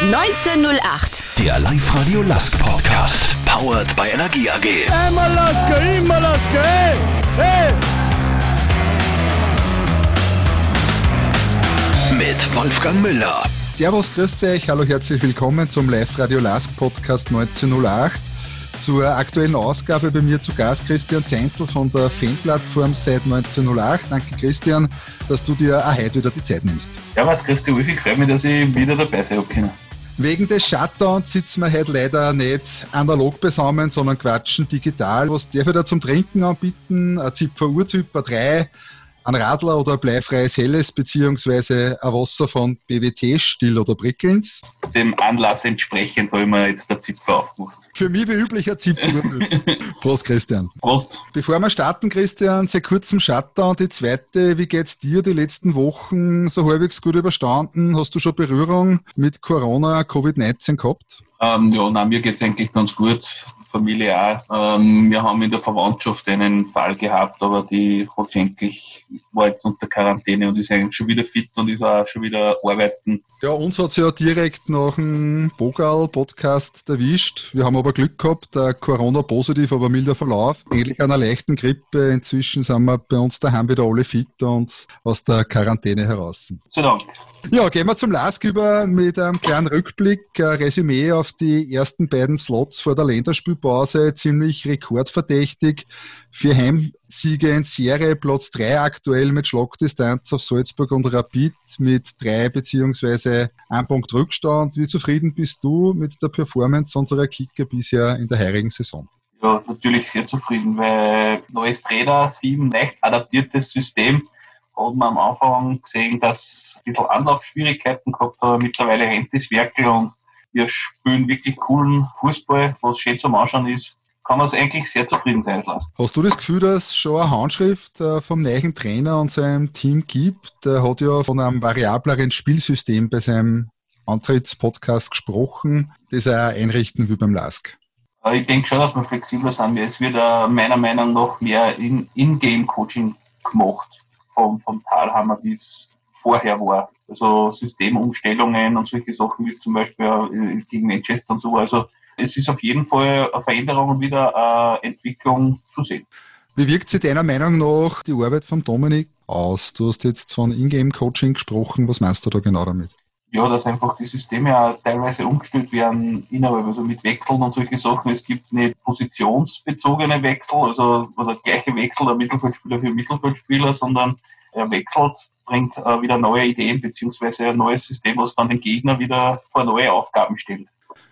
1908. Der Live-Radio Lask Podcast. Powered by Energie AG. Einmal Laske, immer Laske, hey, hey. Mit Wolfgang Müller. Servus, grüß euch, hallo, herzlich willkommen zum Live-Radio Lask Podcast 1908. Zur aktuellen Ausgabe bei mir zu Gast Christian Zentl von der Fanplattform seit 1908. Danke Christian, dass du dir auch heute wieder die Zeit nimmst. Ja, was, Christi Ulf, ich freue mich, dass ich wieder dabei sein kann. Wegen des Shutdowns sitzen wir heute leider nicht analog beisammen, sondern quatschen digital. Was darf ich da zum Trinken anbieten? Ein Zipfer Urtyp, ein 3, ein Radler oder ein bleifreies Helles, beziehungsweise ein Wasser von BWT, still oder prickelnd. Dem Anlass entsprechend habe ich mir jetzt der Zipfer aufgemacht. Für mich wie üblich ein Zipfer. Prost Christian. Prost. Bevor wir starten, Christian, seit kurzem Shutdown. Die zweite, wie geht's dir die letzten Wochen so halbwegs gut überstanden? Hast du schon Berührung mit Corona, Covid-19 gehabt? Ähm, ja, nein, mir geht es eigentlich ganz gut. Familie auch. Ähm, wir haben in der Verwandtschaft einen Fall gehabt, aber die hat eigentlich, war jetzt unter Quarantäne und ist eigentlich schon wieder fit und ist auch schon wieder arbeiten. Ja, uns hat's ja direkt nach dem Bogal-Podcast erwischt. Wir haben aber Glück gehabt, der Corona-positiv, aber milder Verlauf. Ähnlich einer leichten Grippe. Inzwischen sind wir bei uns daheim wieder alle fit und aus der Quarantäne heraus. Vielen Dank. Ja, gehen wir zum Lask über mit einem kleinen Rückblick, ein Resümee auf die ersten beiden Slots vor der Länderspielpause. Ziemlich rekordverdächtig. Vier Heimsiege in Serie, Platz 3 aktuell mit Schlagdistanz auf Salzburg und Rapid mit drei beziehungsweise ein Punkt Rückstand. Wie zufrieden bist du mit der Performance unserer Kicker bisher in der heurigen Saison? Ja, natürlich sehr zufrieden, weil neues Trainer-Team, leicht adaptiertes System hat man am Anfang gesehen, dass ein bisschen Anlaufschwierigkeiten gehabt hat. Mittlerweile rennt das Werkel und wir spielen wirklich coolen Fußball, was schön zum Anschauen ist. Kann man es eigentlich sehr zufrieden sein lassen. Hast du das Gefühl, dass es schon eine Handschrift äh, vom neuen Trainer und seinem Team gibt? Der hat ja von einem variableren Spielsystem bei seinem Antrittspodcast gesprochen, das er einrichten will beim LASK. Ich denke schon, dass wir flexibler sind. Es wird äh, meiner Meinung nach mehr In-Game-Coaching gemacht vom, vom Talhammer, es vorher war. Also Systemumstellungen und solche Sachen wie zum Beispiel äh, gegen Manchester und so. Also es ist auf jeden Fall eine Veränderung und wieder eine Entwicklung zu sehen. Wie wirkt sich deiner Meinung nach die Arbeit von Dominik aus? Du hast jetzt von Ingame-Coaching gesprochen. Was meinst du da genau damit? Ja, dass einfach die Systeme auch teilweise umgestellt werden innerhalb, also mit Wechseln und solche Sachen. Es gibt nicht positionsbezogene Wechsel, also, also gleiche Wechsel der Mittelfeldspieler für Mittelfeldspieler, sondern er wechselt, bringt äh, wieder neue Ideen beziehungsweise ein neues System, was dann den Gegner wieder vor neue Aufgaben stellt.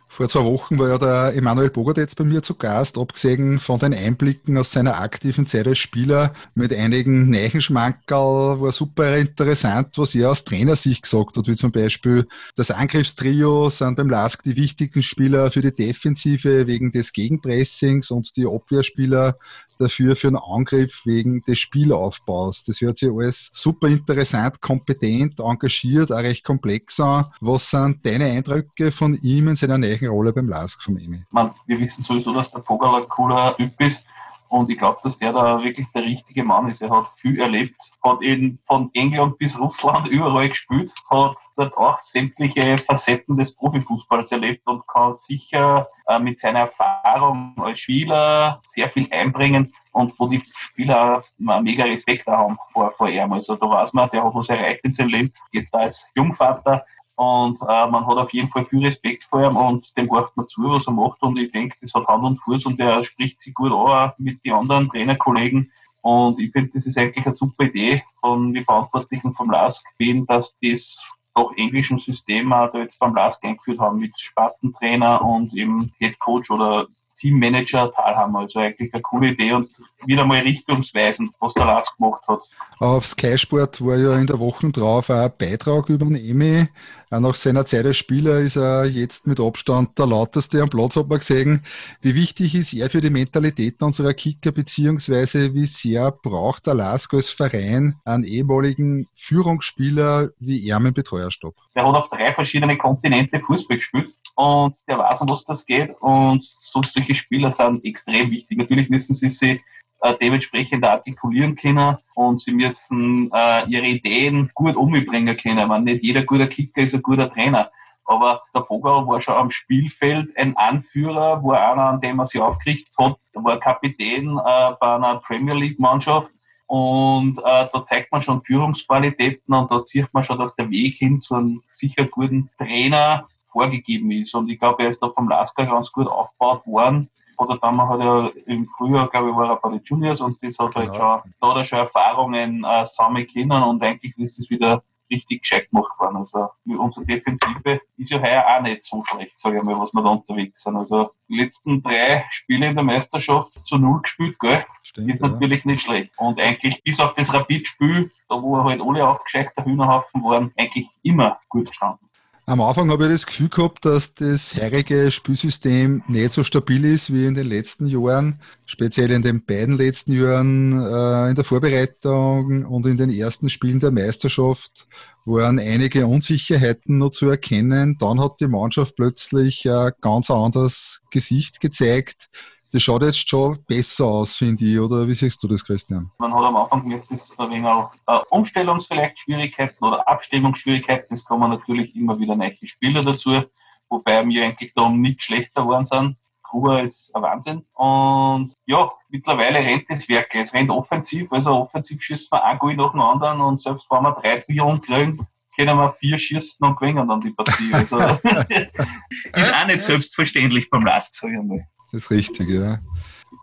Vor zwei Wochen war ja der Emanuel Bogart jetzt bei mir zu Gast, abgesehen von den Einblicken aus seiner aktiven Zeit als Spieler mit einigen Neichenschmankerl, war super interessant, was er aus Trainersicht gesagt hat, wie zum Beispiel das Angriffstrio sind beim LASK die wichtigen Spieler für die Defensive wegen des Gegenpressings und die Abwehrspieler dafür für einen Angriff wegen des Spielaufbaus. Das hört sich alles super interessant, kompetent, engagiert, auch recht komplex an. Was sind deine Eindrücke von ihm in seiner neuen Rolle beim LASK vom Emi? Man, wir wissen sowieso, dass der Vogel ein cooler Typ ist. Und ich glaube, dass der da wirklich der richtige Mann ist. Er hat viel erlebt, hat in, von England bis Russland überall gespielt, hat dort auch sämtliche Facetten des Profifußballs erlebt und kann sicher äh, mit seiner Erfahrung als Spieler sehr viel einbringen und wo die Spieler mega Respekt haben vor, vor ihm. Also da weiß man, der hat was erreicht in seinem Leben, jetzt als Jungvater und äh, man hat auf jeden Fall viel Respekt vor ihm und dem hört man zu, was er macht. Und ich denke, das hat Hand und Fuß und er spricht sich gut an auch mit den anderen Trainerkollegen. Und ich finde, das ist eigentlich eine super Idee von den Verantwortlichen vom LASK, dass das doch englischen System auch da jetzt beim LASK eingeführt haben mit Spartentrainer und eben Head Coach oder Teammanager Talhammer. Also eigentlich eine coole Idee und wieder mal richtungsweisend, was der Lars gemacht hat. Auf Sky Sport war ja in der Woche drauf ein Beitrag über den Emi. Auch nach seiner Zeit als Spieler ist er jetzt mit Abstand der lauteste am Platz, hat man gesehen. Wie wichtig ist er für die Mentalität unserer Kicker, beziehungsweise wie sehr braucht der Lask als Verein einen ehemaligen Führungsspieler wie er im Betreuerstab? Der hat auf drei verschiedene Kontinente Fußball gespielt und der weiß, um was das geht. Und so solche Spieler sind extrem wichtig. Natürlich müssen sie sich äh, dementsprechend artikulieren können und sie müssen äh, ihre Ideen gut umbringen können. Man, nicht jeder guter Kicker ist ein guter Trainer. Aber der Bogal war schon am Spielfeld ein Anführer, war einer, an dem er sich aufgerichtet hat, war Kapitän äh, bei einer Premier League Mannschaft. Und äh, da zeigt man schon Führungsqualitäten und da sieht man schon, dass der Weg hin zu einem sicher guten Trainer vorgegeben ist. Und ich glaube, er ist da vom Lasker ganz gut aufgebaut worden. Oder dann hat er im Frühjahr, glaube ich, war er bei den Juniors und das hat genau. halt schon, da hat er schon Erfahrungen äh, sammeln können und eigentlich ist es wieder richtig gescheit gemacht worden. Also unsere Defensive ist ja heuer auch nicht so schlecht, sage ich mal, was wir da unterwegs sind. Also die letzten drei Spiele in der Meisterschaft zu null gespielt, gell? Stimmt, ist ja. natürlich nicht schlecht. Und eigentlich bis auf das Rapid-Spiel, da wo halt alle aufgescheichter Hühnerhaufen waren, eigentlich immer gut gestanden. Am Anfang habe ich das Gefühl gehabt, dass das heurige Spielsystem nicht so stabil ist wie in den letzten Jahren, speziell in den beiden letzten Jahren äh, in der Vorbereitung und in den ersten Spielen der Meisterschaft waren einige Unsicherheiten noch zu erkennen. Dann hat die Mannschaft plötzlich ein ganz anderes Gesicht gezeigt das schaut jetzt schon besser aus, finde ich, oder wie siehst du das, Christian? Man hat am Anfang gemerkt, dass ein wenig auch äh, Umstellungsschwierigkeiten oder Abstimmungsschwierigkeiten, es kommen natürlich immer wieder neue Spieler dazu, wobei wir eigentlich da nicht schlechter geworden sind. Gruber ist ein Wahnsinn. Und ja, mittlerweile rennt das Werk. Es rennt offensiv, also offensiv schießen wir ein Goal nach dem anderen und selbst wenn wir drei, vier umkriegen, können wir vier schießen und gewinnen dann die Partie. Also ist auch nicht selbstverständlich beim Last, sage ich einmal. Das ist richtig, ja.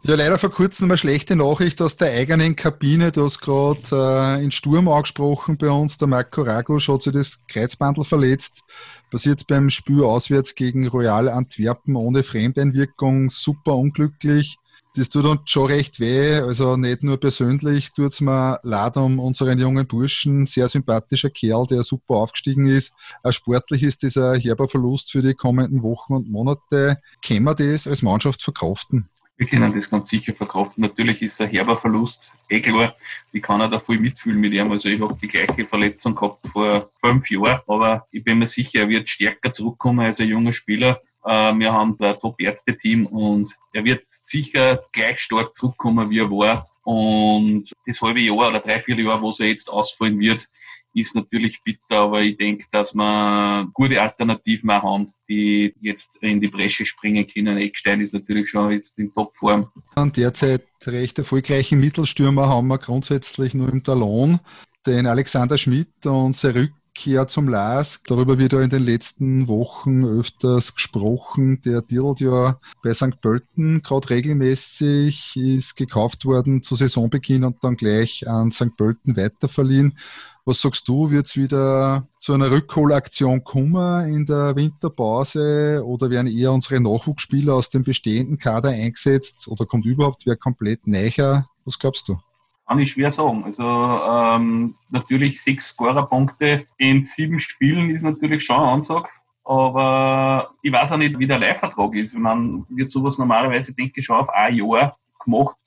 Ja, leider vor kurzem eine schlechte Nachricht aus der eigenen Kabine. Du hast gerade äh, in Sturm angesprochen bei uns. Der Marco Ragusch hat sich das Kreuzbandel verletzt. Passiert beim Spiel auswärts gegen Royal Antwerpen ohne Fremdeinwirkung. Super unglücklich. Das tut uns schon recht weh. Also nicht nur persönlich tut es mir leid um unseren jungen Burschen. Sehr sympathischer Kerl, der super aufgestiegen ist. Auch sportlich ist das ein herber Verlust für die kommenden Wochen und Monate. Können wir das als Mannschaft verkraften? Wir können das ganz sicher verkraften. Natürlich ist ein herber Verlust, eh klar. Ich kann auch da voll mitfühlen mit ihm. Also ich habe die gleiche Verletzung gehabt vor fünf Jahren, aber ich bin mir sicher, er wird stärker zurückkommen als ein junger Spieler. Äh, wir haben ein Top-Ärzte-Team und er wird sicher gleich stark zurückkommen, wie er war. Und das halbe Jahr oder drei, vier Jahre, wo er jetzt ausfallen wird, ist natürlich bitter, aber ich denke, dass wir gute Alternativen auch haben, die jetzt in die Bresche springen können. Eckstein ist natürlich schon jetzt in Topform. Derzeit recht erfolgreichen Mittelstürmer haben wir grundsätzlich nur im Talon. Den Alexander Schmidt und Serück Rückkehr zum LASK. Darüber wird ja in den letzten Wochen öfters gesprochen. Der dealt ja bei St. Pölten gerade regelmäßig, ist gekauft worden zu Saisonbeginn und dann gleich an St. Pölten weiterverliehen. Was sagst du, wird es wieder zu einer Rückholaktion kommen in der Winterpause oder werden eher unsere Nachwuchsspieler aus dem bestehenden Kader eingesetzt oder kommt überhaupt wer komplett näher? Was glaubst du? Kann ich schwer sagen. Also ähm, natürlich sechs Scorerpunkte in sieben Spielen ist natürlich schon eine Ansage. Aber ich weiß auch nicht, wie der Leihvertrag ist. Man wird sowas normalerweise, denke ich, schon auf ein Jahr gemacht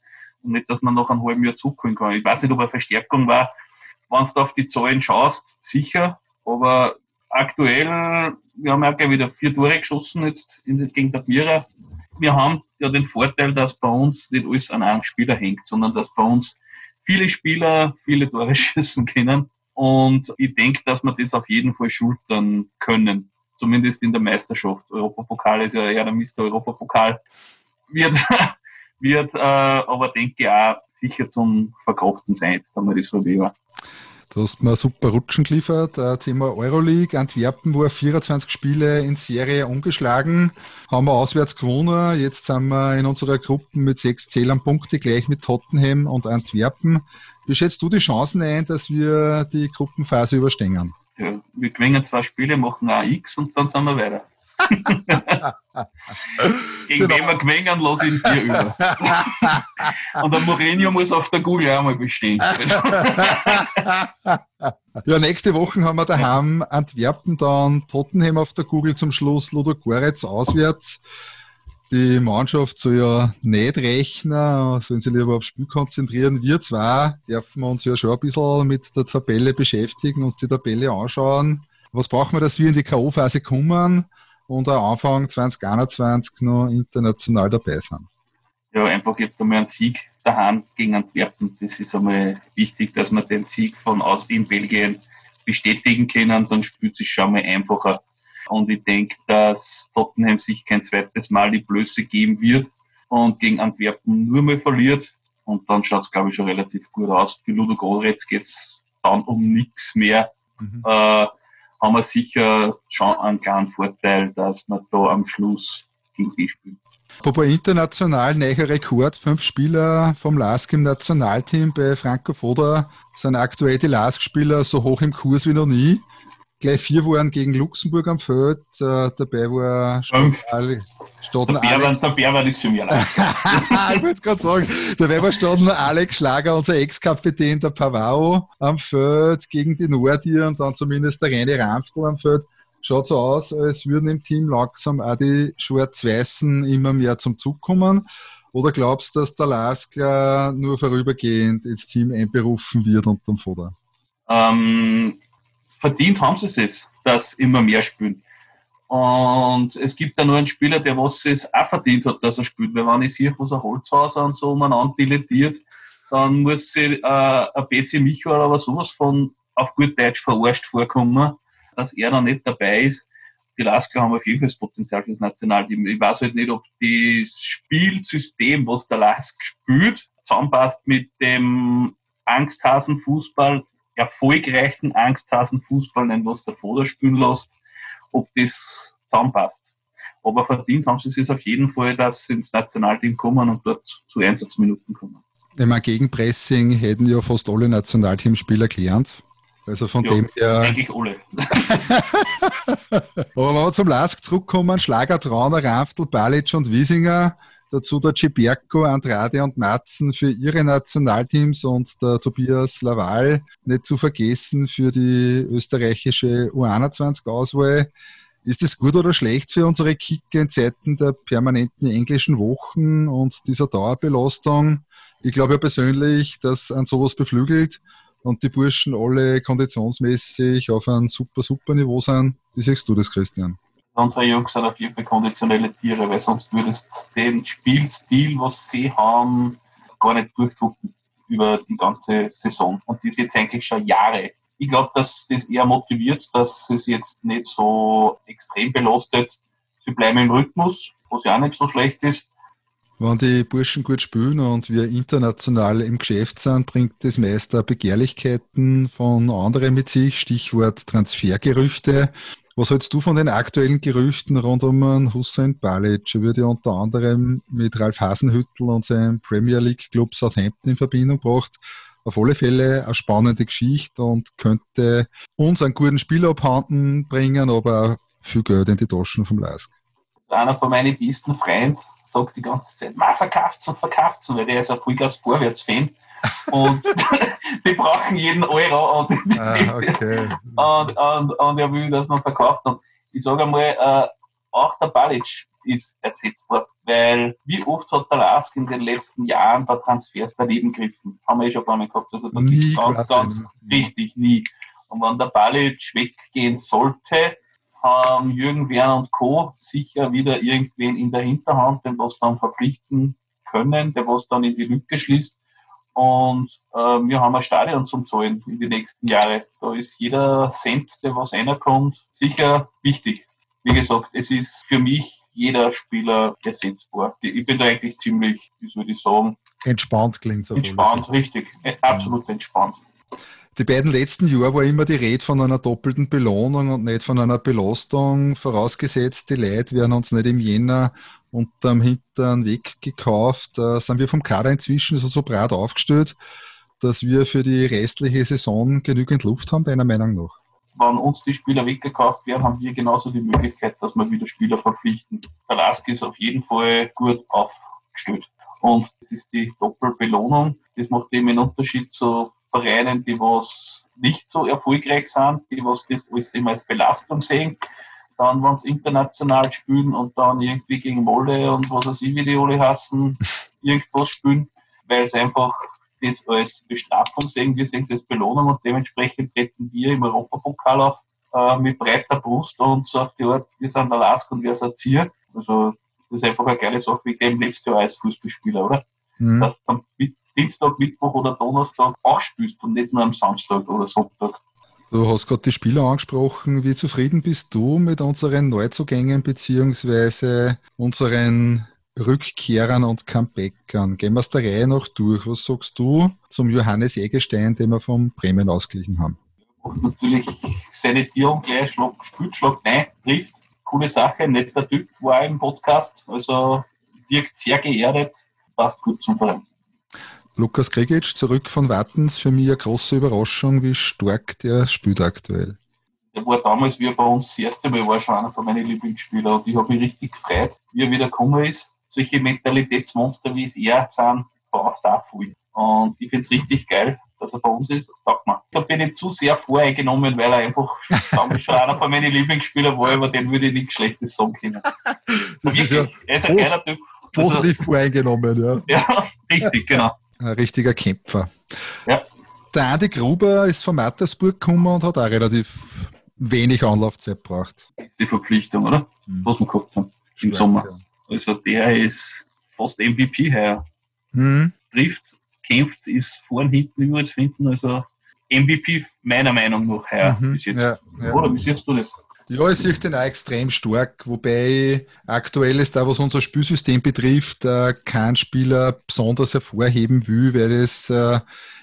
und nicht, dass man noch ein halbes Jahr zurückholen kann. Ich weiß nicht, ob eine Verstärkung war. Wenn du auf die Zahlen schaust, sicher. Aber aktuell, wir haben ja gleich wieder vier Tore geschossen jetzt gegen der Mira. Wir haben ja den Vorteil, dass bei uns nicht alles an einem Spieler hängt, sondern dass bei uns viele Spieler viele Tore schießen können. Und ich denke, dass wir das auf jeden Fall schultern können. Zumindest in der Meisterschaft. Europapokal ist ja eher der Mr. Europapokal. Wird, wird äh, aber denke ich auch sicher zum Verkraften sein, jetzt wir das war. Du hast mir super Rutschen geliefert. Äh, Thema Euroleague. Antwerpen war 24 Spiele in Serie umgeschlagen. Haben wir auswärts gewonnen. Jetzt sind wir in unserer Gruppe mit sechs Zählern Punkte gleich mit Tottenham und Antwerpen. Wie schätzt du die Chancen ein, dass wir die Gruppenphase überstehen? Ja, wir gewinnen zwei Spiele, machen auch X und dann sind wir weiter. Gegen genau. wen wir gewinnen, lasse ich ihn vier über. Und der Mourinho muss auf der Google auch mal bestehen. ja, nächste Woche haben wir daheim Antwerpen, dann Tottenham auf der Google zum Schluss, Ludo Goretz auswärts. Die Mannschaft soll ja nicht rechnen, sollen sich lieber aufs Spiel konzentrieren. Wir zwar dürfen uns ja schon ein bisschen mit der Tabelle beschäftigen, uns die Tabelle anschauen. Was brauchen wir, dass wir in die K.O.-Phase kommen? Und auch Anfang 2021 noch international dabei sind. Ja, einfach jetzt einmal einen Sieg daheim gegen Antwerpen. Das ist einmal wichtig, dass wir den Sieg von aus in Belgien bestätigen können. Dann spielt sich schon mal einfacher. Und ich denke, dass Tottenham sich kein zweites Mal die Blöße geben wird und gegen Antwerpen nur mal verliert. Und dann schaut es, glaube ich, schon relativ gut aus. Für Ludo Goretz geht es dann um nichts mehr. Mhm. Äh, haben wir sicher schon einen kleinen Vorteil, dass wir da am Schluss gegen die spielen. Apropos international, neuer Rekord. Fünf Spieler vom LASK im Nationalteam bei Franco Foda sind aktuell die LASK-Spieler so hoch im Kurs wie noch nie. Gleich vier waren gegen Luxemburg am Feld. Äh, dabei war Stadler der Bärwand, der Bärwand ist für mich allein. ich wollte gerade sagen, dabei war Stadler Alex Schlager, unser Ex-Kapitän, der Pavao, am Feld gegen die Nordier und dann zumindest der Reine Ramftl am Feld schaut so aus, als würden im Team langsam auch die Schwarz-Weißen immer mehr zum Zug kommen. Oder glaubst du, dass der Laskler nur vorübergehend ins Team einberufen wird unterm Vorder? Ähm, verdient haben sie es jetzt, dass immer mehr spielen. Und es gibt da nur einen Spieler, der was es auch verdient hat, dass er spielt. Weil wenn ich sehe, was ein Holzhauser und so umeinander dilettiert, dann muss sie äh, ein PC Micho oder sowas von auf gut Deutsch verarscht vorkommen dass er da nicht dabei ist. Die Lasker haben auf jeden Fall das Potenzial für das Nationalteam. Ich weiß halt nicht, ob das Spielsystem, was der Lask spielt, zusammenpasst mit dem Angsthasenfußball, erfolgreichen Angsthasenfußball, nennen was der Vorder spielen lässt, ob das zusammenpasst. Aber verdient haben sie es auf jeden Fall, dass sie ins Nationalteam kommen und dort zu Einsatzminuten kommen. Wenn man Gegenpressing hätten ja fast alle Nationalteamspieler gelernt. Also von ja, dem her. Eigentlich alle. Aber wenn wir zum Lask zurückkommen, Schlager, Trauner, Ramftl, Balic und Wiesinger, dazu der Ciberco, Andrade und Matzen für ihre Nationalteams und der Tobias Laval, nicht zu vergessen für die österreichische U21-Auswahl. Ist es gut oder schlecht für unsere Kicker in Zeiten der permanenten englischen Wochen und dieser Dauerbelastung? Ich glaube ja persönlich, dass an sowas beflügelt und die Burschen alle konditionsmäßig auf einem super, super Niveau sind. Wie siehst du das, Christian? Unsere Jungs sind auf jeden Fall konditionelle Tiere, weil sonst würdest du den Spielstil, was sie haben, gar nicht durchdrucken über die ganze Saison. Und das jetzt eigentlich schon Jahre. Ich glaube, dass das eher motiviert, dass es jetzt nicht so extrem belastet. Sie bleiben im Rhythmus, was ja auch nicht so schlecht ist. Wenn die Burschen gut spielen und wir international im Geschäft sind, bringt das meist Begehrlichkeiten von anderen mit sich, Stichwort Transfergerüchte. Was hältst du von den aktuellen Gerüchten rund um Hussein Balic? Er wird ja unter anderem mit Ralf Hasenhüttel und seinem Premier League Club Southampton in Verbindung gebracht. Auf alle Fälle eine spannende Geschichte und könnte uns einen guten Spieler abhanden bringen, aber viel Geld in die Taschen vom Lask. Einer von meinen besten Freunden sagt die ganze Zeit, man verkauft und verkauft weil der ist ein Vollgas Vorwärts-Fan. Und die brauchen jeden Euro und, ah, okay. und, und, und, er will, dass man verkauft. Und ich sage einmal, äh, auch der Balic ist ersetzbar, weil wie oft hat der Lask in den letzten Jahren bei Transfers daneben gegriffen? Haben wir eh schon ein paar Mal gehabt. Also da nie ganz, ganz richtig nie. Und wenn der Balic weggehen sollte, haben Jürgen Werner und Co. sicher wieder irgendwen in der Hinterhand, den was dann verpflichten können, der was dann in die Lücke schließt. Und äh, wir haben ein Stadion zum Zahlen in die nächsten Jahre. Da ist jeder Cent, der was reinkommt, sicher wichtig. Wie gesagt, es ist für mich jeder Spieler ersetzbar. Ich bin da eigentlich ziemlich, wie soll ich sagen, entspannt klingt es. Entspannt, richtig. Absolut entspannt die beiden letzten Jahre war immer die Rede von einer doppelten Belohnung und nicht von einer Belastung. Vorausgesetzt, die Leute werden uns nicht im Jänner unterm Hintern weggekauft. Da sind wir vom Kader inzwischen so, so breit aufgestellt, dass wir für die restliche Saison genügend Luft haben, deiner Meinung nach? Wenn uns die Spieler weggekauft werden, haben wir genauso die Möglichkeit, dass wir wieder Spieler verpflichten. Der Lask ist auf jeden Fall gut aufgestellt. Und das ist die Doppelbelohnung. Das macht eben einen Unterschied zu Vereinen, die was nicht so erfolgreich sind, die was das alles immer als Belastung sehen. Dann, wenn sie international spielen und dann irgendwie gegen Molle und was weiß ich, wie die alle hassen, irgendwas spielen, weil sie einfach das als Bestrafung sehen, wir sehen es als Belohnung und dementsprechend treten wir im Europapokal auf äh, mit breiter Brust und so auf die Art, wir sind der Lask und wir sind hier. Also das ist einfach eine geile Sache, wie dem lebst du als Fußballspieler, oder? Mhm. Dass du am Dienstag, Mittwoch oder Donnerstag auch spielst und nicht nur am Samstag oder Sonntag. Du hast gerade die Spieler angesprochen. Wie zufrieden bist du mit unseren Neuzugängen beziehungsweise unseren Rückkehrern und Comebackern? Gehen wir es der Reihe noch durch. Was sagst du zum Johannes Jägerstein, den wir vom Bremen ausgeglichen haben? Und natürlich seine Tierung gleich Schlag, spielt, Schlag nein, trifft. Coole Sache, netter Typ war im Podcast. Also wirkt sehr geerdet, passt gut zum Verein. Lukas Gregic zurück von Wattens, für mich eine große Überraschung, wie stark der spielt aktuell. Der war damals, wie er bei uns das erste Mal war, schon einer von meinen Lieblingsspielern und ich habe mich richtig gefreut, wie er wieder gekommen ist. Solche Mentalitätsmonster, wie es er sind, brauchst du auch viel. Und ich finde es richtig geil, dass er bei uns ist. Sagt man. Da bin ich zu sehr voreingenommen, weil er einfach damals schon einer von meinen Lieblingsspielern war, über den würde ich nichts Schlechtes sagen können. Das ist ja er ist ein geiler Typ. positiv voreingenommen, ja. Ja, richtig, genau. Ein richtiger Kämpfer. Ja. Der Andi Gruber ist von Mattersburg gekommen und hat auch relativ wenig Anlaufzeit gebraucht. Das ist die Verpflichtung, oder? Mhm. Was wir gehabt haben im Stark, Sommer. ja. Also der ist fast MVP heuer. Mhm. Trifft, kämpft, ist vorn, hinten überall zu finden. Also MVP meiner Meinung nach heuer Mhm. bis jetzt. Ja, ja. Oder wie siehst du das? Ja, ich sehe den auch extrem stark, wobei aktuell ist da, was unser Spielsystem betrifft, äh, kein Spieler besonders hervorheben will, weil das, äh,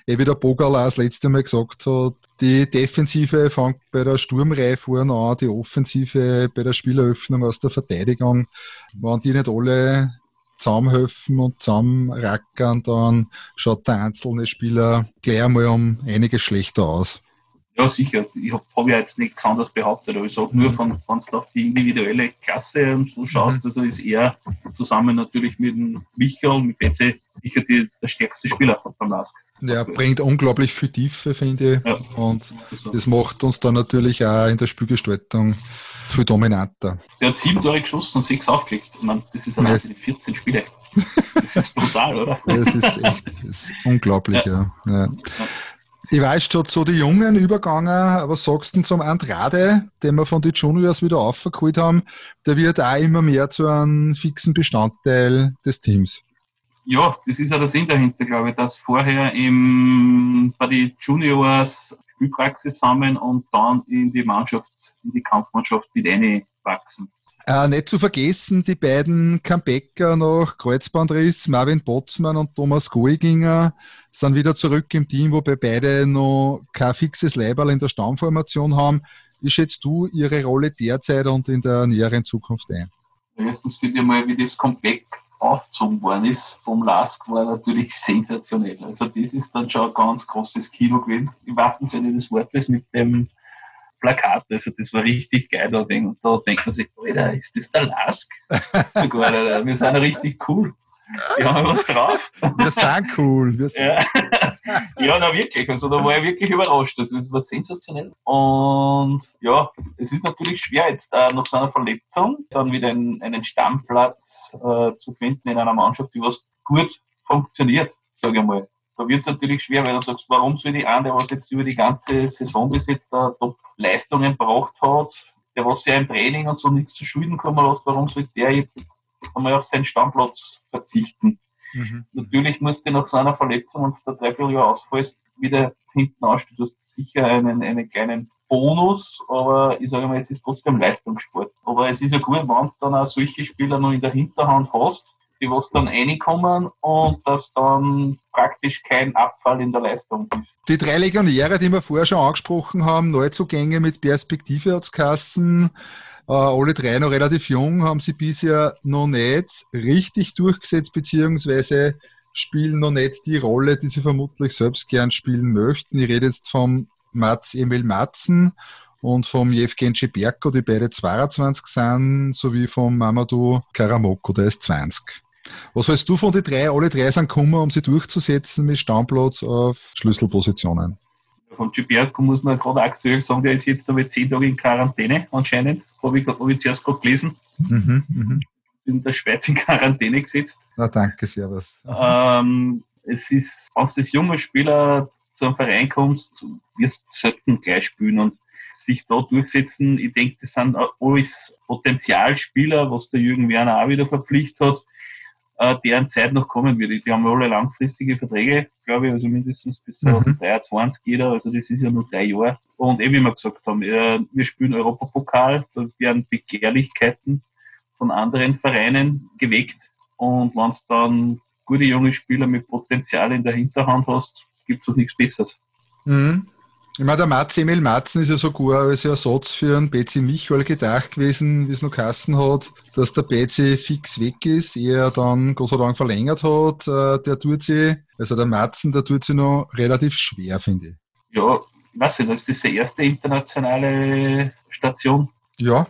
eh wie der Bogal auch das letzte Mal gesagt hat, die Defensive fängt bei der Sturmreihe vorne an, die Offensive bei der Spieleröffnung aus der Verteidigung. Wenn die nicht alle zusammenhelfen und zusammenrackern, dann schaut der einzelne Spieler gleich einmal um einiges schlechter aus. Ja, sicher. Ich habe hab ja jetzt nichts anderes behauptet, aber ich sage nur, von, wenn du auf die individuelle Klasse und so schaust, also ist er zusammen natürlich mit Michael, mit Betze, sicher die, der stärkste Spieler vom Lask. Der bringt unglaublich viel Tiefe, finde ich. Ja. Und Also, das macht uns dann natürlich auch in der Spielgestaltung viel dominanter. der hat sieben Tore geschossen und sechs aufgelegt. Ich meine, das ist allein Yes. die 14 Spiele. Das ist brutal, oder? Das ist echt das ist unglaublich, ja. ja. Ich weiß schon zu den Jungen übergegangen, was sagst du zum Andrade, den wir von den Juniors wieder aufgeholt haben? Der wird auch immer mehr zu einem fixen Bestandteil des Teams. Ja, das ist ja der Sinn dahinter, glaube ich, dass vorher im, bei den Juniors Spielpraxis sammeln und dann in die Mannschaft, in die Kampfmannschaft mit einwachsen. Äh, nicht zu vergessen, die beiden Comebacker nach Kreuzbandriss, Marvin Botzmann und Thomas Goiginger, sind wieder zurück im Team, wobei beide noch kein fixes Leiberl in der Stammformation haben. Wie schätzt du ihre Rolle derzeit und in der näheren Zukunft ein? Erstens finde ich mal, wie das Comeback aufgezogen worden ist vom Lask, war natürlich sensationell. Also das ist dann schon ein ganz großes Kino gewesen. Im wahrsten Sinne des Wortes mit dem Plakat. Also das war richtig geil da denk, und da denkt man sich, Alter, ist das der Lask? Sogar, Alter, wir sind richtig cool. Wir haben was drauf. Wir sind cool. Wir sind Ja. ja, na wirklich. Also da war ich wirklich überrascht. Das war sensationell. Und ja, es ist natürlich schwer jetzt äh, nach so einer Verletzung dann wieder einen, einen Stammplatz äh, zu finden in einer Mannschaft, die was gut funktioniert, sage ich mal. Da wird es natürlich schwer, weil du sagst, warum soll die eine, der was jetzt über die ganze Saison bis jetzt da Top-Leistungen braucht hat, der was ja im Training und so nichts zu Schulden kommen lässt, warum soll der jetzt einmal auf seinen Stammplatz verzichten? Mhm. Natürlich musst du nach so einer Verletzung und der Dreivierteljahr ausfallst, wieder hinten anstehen. Du hast sicher einen, einen kleinen Bonus, aber ich sage mal, es ist trotzdem Leistungssport. Aber es ist ja gut, wenn du dann auch solche Spieler noch in der Hinterhand hast, die was dann reinkommen und dass dann praktisch kein Abfall in der Leistung ist. Die drei Legionäre, die wir vorher schon angesprochen haben, Neuzugänge mit Perspektive als Kassen, alle drei noch relativ jung, haben sie bisher noch nicht richtig durchgesetzt, beziehungsweise spielen noch nicht die Rolle, die sie vermutlich selbst gern spielen möchten. Ich rede jetzt vom Mats Emil Matzen und vom Jevgenji Berko, die beide 22 sind, sowie vom Mamadou Karamoko, der ist 20. Was hältst du von den drei? Alle drei sind gekommen, um sie durchzusetzen mit Stammplatz auf Schlüsselpositionen. Von Giberco muss man gerade aktuell sagen, der ist jetzt mit zehn Tage in Quarantäne anscheinend. Habe ich, hab ich zuerst gerade gelesen. Mhm, mhm. In der Schweiz in Quarantäne gesetzt. Na, danke, Servus. Ähm, es ist, wenn du als junger Spieler zu einem Verein kommst, wirst du selten gleich spielen und sich da durchsetzen. Ich denke, das sind alles Potenzialspieler, was der Jürgen Werner auch wieder verpflichtet hat. Äh, deren Zeit noch kommen wird. Die haben alle langfristige Verträge, glaube ich, also mindestens bis Mhm. 2023 jeder, also das ist ja nur drei Jahre. Und eben wie wir gesagt haben, äh, wir spielen Europapokal, da werden Begehrlichkeiten von anderen Vereinen geweckt und wenn du dann gute junge Spieler mit Potenzial in der Hinterhand hast, gibt es nichts Besseres. Mhm. Ich meine, der Mats Emil Matzen ist ja sogar als Ersatz für einen Betsy Michael gedacht gewesen, wie es noch Kassen hat, dass der Betsy fix weg ist, er dann Gott sei Dank verlängert hat. Äh, Der tut sie, also der Matzen, der tut sie noch relativ schwer, finde ich. Ja, ich weiß nicht, das ist die erste internationale Station. Ja,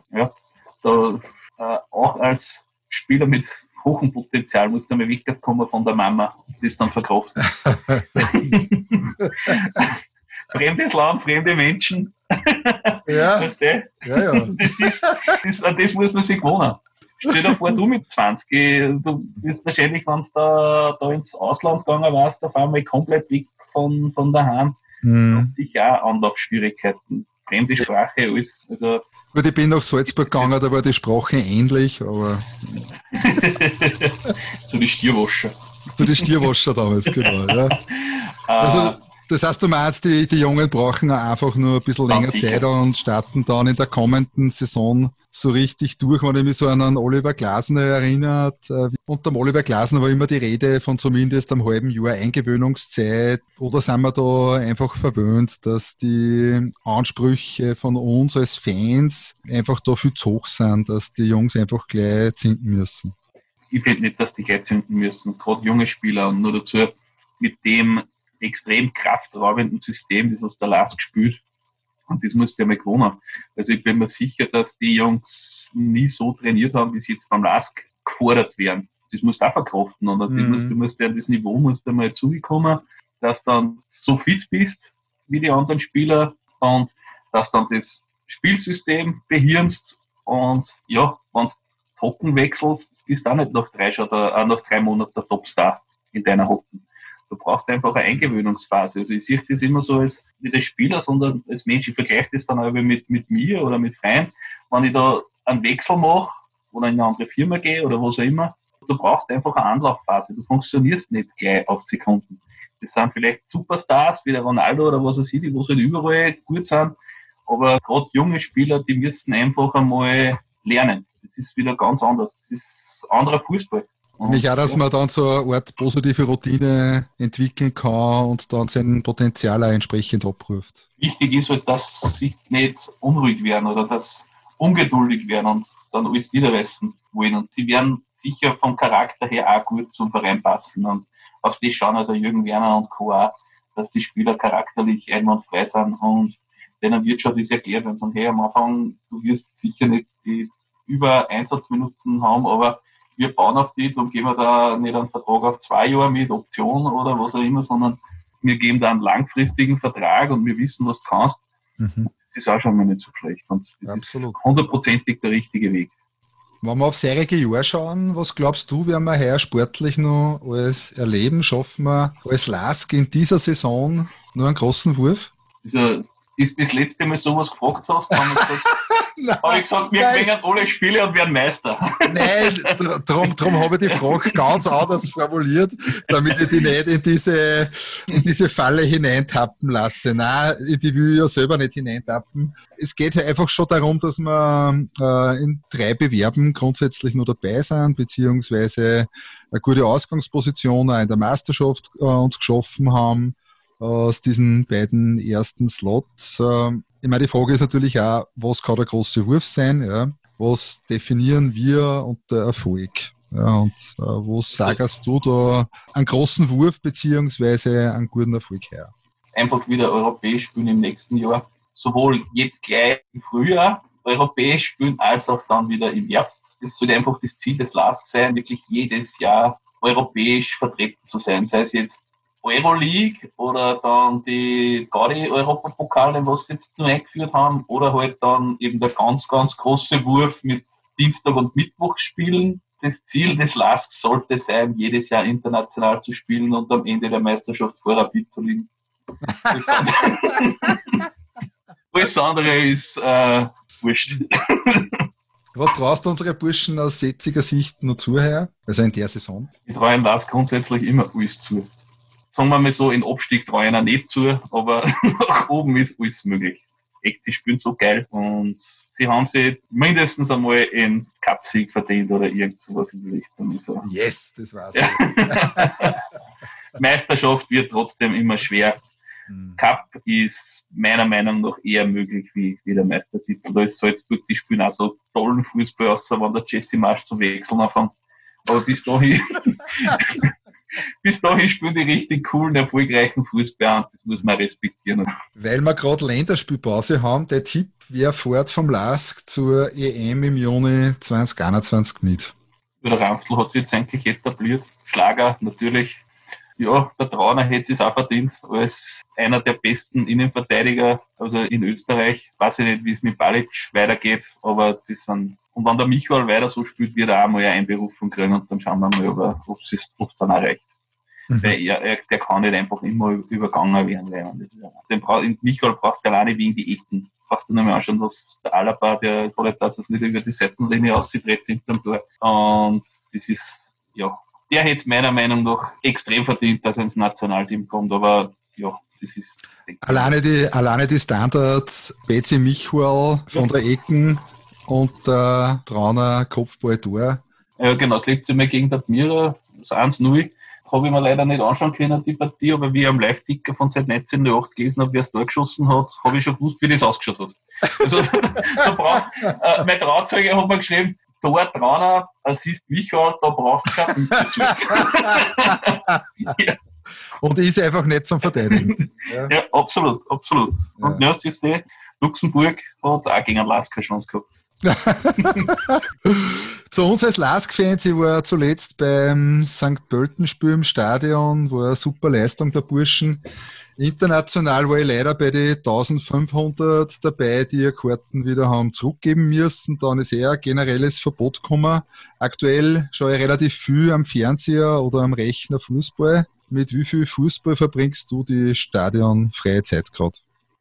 Da, äh, auch als Spieler mit hohem Potenzial muss du mal wegkommen von der Mama, das dann verkauft. Fremdes Land, fremde Menschen, ja, weißt du? ja, ja. Das, ist, das, an das muss man sich gewohnen. Stell dir vor, du mit 20, du bist wahrscheinlich, wenn du da, da ins Ausland gegangen warst, auf einmal komplett weg von, von daheim. Mhm. Sicher auch Anlaufschwierigkeiten. Fremde Sprache, alles. Also, Gut, ich bin nach Salzburg gegangen, da war die Sprache ähnlich, aber so die Stierwascher. zu den Stierwascher damals, genau. Ja. Also, äh, das heißt, du meinst, die, die Jungen brauchen einfach nur ein bisschen länger. Zeit und starten dann in der kommenden Saison so richtig durch, wenn ich mich so an einen Oliver Glasner erinnert. Äh, Unter dem Oliver Glasner war immer die Rede von zumindest einem halben Jahr Eingewöhnungszeit. Oder sind wir da einfach verwöhnt, dass die Ansprüche von uns als Fans einfach da viel zu hoch sind, dass die Jungs einfach gleich zinken müssen? ich finde nicht, dass die gleich zünden müssen. Gerade junge Spieler und nur dazu mit dem extrem kraftraubenden System, das was der Last gespielt. Und das musst du ja mal gewohnen. Also ich bin mir sicher, dass die Jungs nie so trainiert haben, wie sie jetzt beim Lask gefordert werden. Das musst du auch verkraften. Und Mhm. musst, du musst ja das Niveau musst du mal zugekommen, dass du dann so fit bist wie die anderen Spieler und dass dann das Spielsystem behirnst und ja, wenn du Hocken wechselst, bist du auch nicht nach drei, oder auch nach drei Monaten der Topstar in deiner Hocken. Du brauchst einfach eine Eingewöhnungsphase. Also ich sehe das immer so als nicht als Spieler, sondern als Mensch. Ich vergleiche das dann auch mit, mit mir oder mit Freunden. Wenn ich da einen Wechsel mache oder in eine andere Firma gehe oder was auch immer, du brauchst einfach eine Anlaufphase. Du funktionierst nicht gleich auf Sekunden. Das sind vielleicht Superstars wie der Ronaldo oder was weiß ich, die halt überall gut sind. Aber gerade junge Spieler, die müssen einfach einmal lernen. Das ist wieder ganz anders. Das ist anderer Fußball. Und Mich auch, dass man dann so eine Art positive Routine entwickeln kann und dann sein Potenzial auch entsprechend abruft. wichtig ist halt, dass sie nicht unruhig werden oder dass ungeduldig werden und dann alles niederreißen wollen. Und sie werden sicher vom Charakter her auch gut zum Verein passen. Und auf die schauen also Jürgen Werner und Co. auch, dass die Spieler charakterlich einwandfrei sind und denen wird schon das erklärt, wenn von hey, am Anfang, du wirst sicher nicht die über Einsatzminuten haben, aber wir bauen auf die, darum geben wir da nicht einen Vertrag auf zwei Jahre mit Option oder was auch immer, sondern wir geben da einen langfristigen Vertrag und wir wissen, was du kannst. Mhm. Das ist auch schon mal nicht so schlecht. Und das Absolut. ist hundertprozentig der richtige Weg. Wenn wir aufs heurige Jahr schauen, was glaubst du, werden wir heuer sportlich noch alles erleben? Schaffen wir als Lask in dieser Saison nur einen großen Wurf? Also, ist das letzte Mal sowas gefragt hast, habe ich gesagt, hab ich gesagt wir Nein. gewinnen alle Spiele und werden Meister. Nein, drum, drum habe ich die Frage ganz anders formuliert, damit ich die nicht in diese, in diese Falle hineintappen lasse. Nein, die will ich ja selber nicht hineintappen. Es geht ja einfach schon darum, dass wir äh, in drei Bewerben grundsätzlich nur dabei sind, beziehungsweise eine gute Ausgangsposition auch in der Meisterschaft äh, uns geschaffen haben aus diesen beiden ersten Slots. Ähm, Ich meine, die Frage ist natürlich auch, was kann der große Wurf sein? Ja? Was definieren wir unter Erfolg? Ja, und äh, wo sagst du da einen großen Wurf beziehungsweise einen guten Erfolg her? Einfach wieder europäisch spielen im nächsten Jahr. Sowohl jetzt gleich im Frühjahr europäisch spielen, als auch dann wieder im Herbst. Das sollte einfach das Ziel des LASK sein, wirklich jedes Jahr europäisch vertreten zu sein. Sei es jetzt Euroleague oder dann die Gaudi-Europapokale, was sie jetzt nur eingeführt haben, oder halt dann eben der ganz, ganz große Wurf mit Dienstag und Mittwoch spielen. Das Ziel des LASK sollte sein, jedes Jahr international zu spielen und am Ende der Meisterschaft vor Rapid zu liegen. Alles andere- ist äh, wurscht. Was traust du unsere Burschen aus setziger Sicht noch zu, Herr? Also in der Saison? Ich traue ihnen das grundsätzlich immer alles zu. Sagen wir mal so, in Abstieg traue ich ihnen nicht zu, aber nach oben ist alles möglich. Echt, sie spielen so geil und sie haben sich mindestens einmal in Cup-Sieg verdient oder irgend sowas in die Richtung. Also, Yes, das war's. Ja. Meisterschaft wird trotzdem immer schwer. Hm. Cup ist meiner Meinung nach eher möglich wie, wie der Meistertitel. Da ist Salzburg, die spielen auch so tollen Fußball, außer wenn der Jesse Marsch zum Wechseln anfängt. Aber bis dahin, bis dahin spielen die richtig coolen, erfolgreichen Fußball und das muss man respektieren. Weil wir gerade Länderspielpause haben, der Tipp, wer fährt vom LASK zur EM im Juni 2021 mit? Der Ramftl hat sich jetzt eigentlich etabliert. Schlager natürlich. Ja, der Trauner hätte es auch verdient als einer der besten Innenverteidiger, also in Österreich. Weiß ich nicht, wie es mit Balic weitergeht, aber das sind, und wenn der Michael weiter so spielt, wird er auch mal eine Einberufung kriegen und dann schauen wir mal, ob es dann auch reicht. Mhm. Weil er, er, der kann nicht einfach immer übergangen werden. Weil den bra Michael brauchst du alleine wegen die Ecken. Brauchst du nur mal anschauen, dass der Alaba, der hat dass es nicht über die Seitenlinie aussieht hinterm Tor. Und das ist, ja, der hätte meiner Meinung nach extrem verdient, dass er ins Nationalteam kommt, aber ja, das ist. Alleine die, alleine die Standards, Betsy Michuel von der Ecken und der Trauner Kopfball-Tor. Ja, genau, das letzte Mal gegen der Admira, das 1-0, habe ich mir leider nicht anschauen können, die Partie, aber wie ich am Live-Ticker von seit 1908 gelesen habe, wer es da geschossen hat, habe ich schon gewusst, wie das ausgeschaut hat. Also, du brauchst, äh, mein Trauzeuge hat mir geschrieben, Tor Trauner, Assist Michael, da brauchst du keinen ja. Und ist einfach nicht zum Verteidigen. ja. ja, absolut, absolut. Ja. Und ja, siehst du, Luxemburg hat auch gegen Lask keine Chance gehabt. Zu uns als Lask-Fans, ich war zuletzt beim St. Pölten-Spiel im Stadion, war eine super Leistung der Burschen. International war ich leider bei den 1500 dabei, die ihr Karten wieder haben zurückgeben müssen. Dann ist eher ein generelles Verbot gekommen. Aktuell schaue ich relativ viel am Fernseher oder am Rechner Fußball. Mit wie viel Fußball verbringst du die stadionfreie Zeit gerade?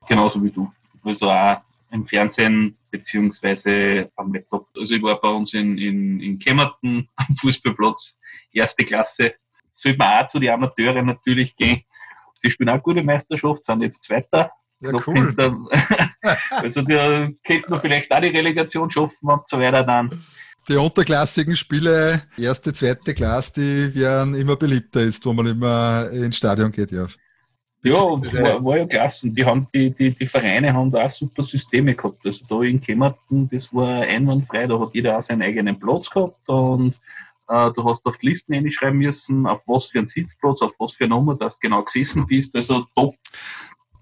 Genauso wie du. Also auch im Fernsehen beziehungsweise am Laptop. Also ich war bei uns in, in, in Kemmerton am Fußballplatz, erste Klasse. Sollte man auch zu den Amateuren natürlich gehen. Die spielen auch gute Meisterschaft, sind jetzt Zweiter. Ja, cool. Hinter, also wir könnten vielleicht auch die Relegation schaffen und so weiter dann. Die unterklassigen Spiele, erste, zweite Klasse, die werden immer beliebter jetzt, wo man immer ins Stadion geht, ja. Ja, war, war ja klasse. Die, haben, die, die, die Vereine haben da auch super Systeme gehabt. Also da in Kemmerton, das war einwandfrei, da hat jeder auch seinen eigenen Platz gehabt und du hast auf die Listen einschreiben müssen, auf was für einen Sitzplatz, auf was für eine Nummer, du genau gesessen bist. Also top.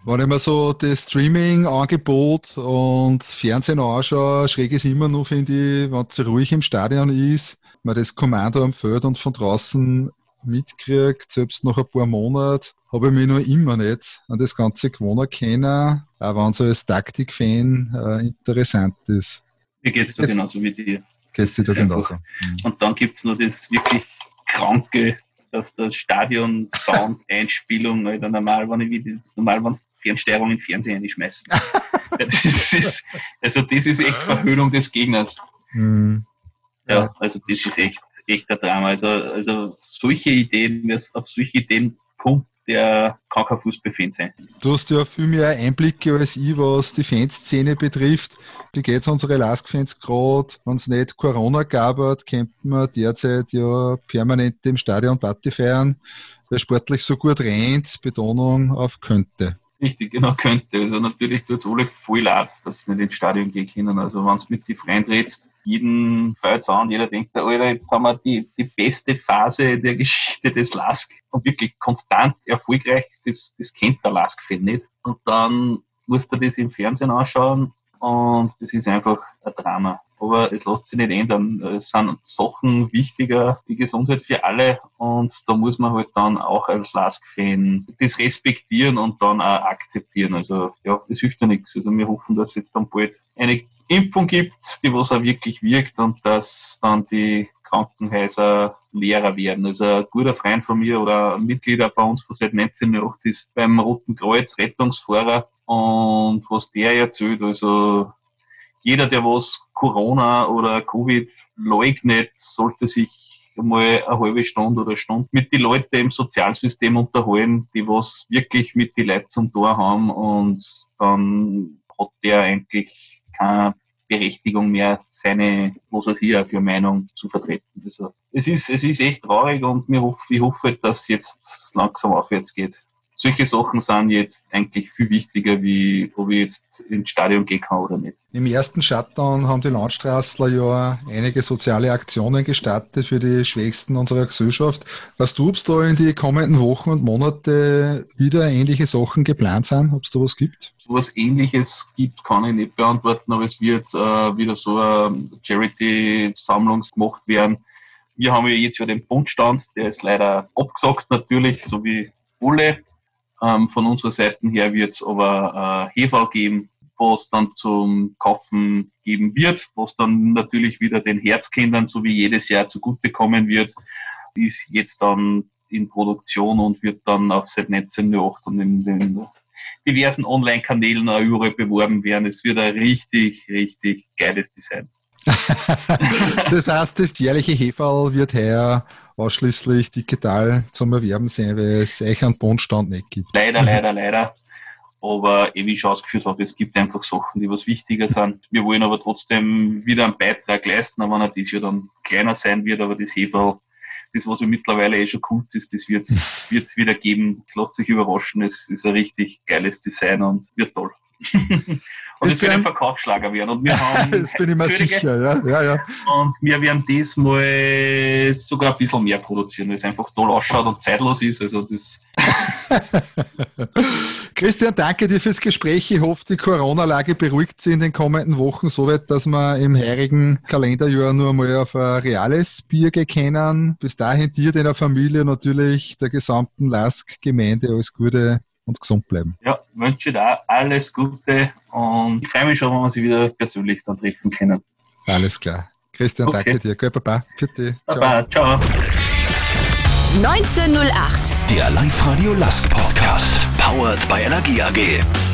Wenn ich mir so das Streaming-Angebot und Fernsehen anschaue, schräg ist immer nur, finde ich, wenn es ruhig im Stadion ist, man das Kommando am Feld und von draußen mitkriegt, selbst nach ein paar Monaten, habe ich mich noch immer nicht an das Ganze gewohnt können, auch wenn es als Taktik-Fan äh, interessant ist. Mir geht es da genauso wie dir. Dir da genauso. Mhm. Und dann gibt es noch das wirklich Kranke, dass das Stadion Sound-Einspielung, Alter, normal, wenn ich wie normal, wenn Fernsteuerung im Fernsehen einschmeißen. das ist, also das ist echt Verhöhnung des Gegners. Mhm. Ja, also das ist echt, echt ein Drama. Also, also solche Ideen, auf solche Ideen kommt, der kann kein Fußballfan sein. Du hast ja viel mehr Einblicke als ich, was die Fanszene betrifft. Wie geht es unsere Lask-Fans gerade? Wenn es nicht Corona gab, könnten wir derzeit ja permanent im Stadion Party feiern, weil sportlich so gut rennt, Betonung auf könnte. Richtig, genau, könnte. Also natürlich tut es alle voll leid, dass sie nicht ins Stadion gehen können. Also wenn es mit den Freunden redest, jeden fällt an, jeder denkt, Alter, jetzt haben wir die, die beste Phase der Geschichte des Lask und wirklich konstant erfolgreich, das, das kennt der Lask-Fan nicht. Und dann musst du das im Fernsehen anschauen und das ist einfach ein Drama. Aber es lässt sich nicht ändern. Es sind Sachen wichtiger, die Gesundheit für alle und da muss man halt dann auch als Lask-Fan das respektieren und dann auch akzeptieren. Also ja, das hilft ja nichts. Also wir hoffen, dass es jetzt dann bald eine Impfung gibt, die was auch wirklich wirkt und dass dann die Krankenhäuser leerer werden. Also ein guter Freund von mir oder ein Mitglied bei uns von seit 1908 ist beim Roten Kreuz Rettungsfahrer und was der erzählt, also jeder, der was Corona oder Covid leugnet, sollte sich mal eine halbe Stunde oder eine Stunde mit den Leuten im Sozialsystem unterhalten, die was wirklich mit die Leuten zum Tor haben und dann hat der eigentlich keine Berechtigung mehr, seine, was weiß ich, für Meinung zu vertreten. Also, es ist, es ist echt traurig und ich hoffe, ich hoffe, dass es jetzt langsam aufwärts geht solche Sachen sind jetzt eigentlich viel wichtiger, wie ob ich jetzt ins Stadion gehen kann oder nicht. Im ersten Shutdown haben die Landstraßler ja einige soziale Aktionen gestartet für die Schwächsten unserer Gesellschaft. Was du, ob es da in die kommenden Wochen und Monate wieder ähnliche Sachen geplant sind, ob es da was gibt? Was ähnliches gibt, kann ich nicht beantworten, aber es wird äh, wieder so eine Charity-Sammlung gemacht werden. Wir haben ja jetzt ja den Bundstand, der ist leider abgesagt natürlich, so wie alle. Ähm, von unserer Seite her wird es aber äh, Hefe geben, was dann zum Kaufen geben wird, was dann natürlich wieder den Herzkindern, so wie jedes Jahr zugutekommen wird, ist jetzt dann in Produktion und wird dann auch seit 1908 und in den diversen Online-Kanälen auch überall beworben werden. Es wird ein richtig, richtig geiles Design. Das heißt, das jährliche Heferl wird heuer ausschließlich digital zum Erwerben sein, weil es euch einen Bondstand nicht gibt. Leider, leider, leider. Aber eh, wie ich schon ausgeführt habe, es gibt einfach Sachen, die was wichtiger sind. Wir wollen aber trotzdem wieder einen Beitrag leisten, aber wenn das ja dann kleiner sein wird, aber das Heferl, das was ja mittlerweile eh schon Kult ist, das wird es wieder geben. Lasst sich überraschen, es ist ein richtig geiles Design und wird toll. Und es wird ein Verkaufsschlager werden. Und wir haben das bin ich mir sicher, ja. ja, ja. Und wir werden diesmal sogar ein bisschen mehr produzieren, weil es einfach toll ausschaut und zeitlos ist. Also das Christian, danke dir fürs Gespräch. Ich hoffe, die Corona-Lage beruhigt sich in den kommenden Wochen so weit, dass wir im heurigen Kalenderjahr nur mal auf ein reales Bier gehen. Bis dahin dir, deiner Familie, natürlich der gesamten Lask-Gemeinde alles Gute und gesund bleiben. Ja, wünsche dir alles Gute und ich freue mich schon, wenn wir sie wieder persönlich dann treffen können. Alles klar. Christian, okay. danke dir. Gut, Baba. Für dich. Baba, ciao. ciao. 1908. Der Live-Radio Last Podcast. Powered by Energie AG.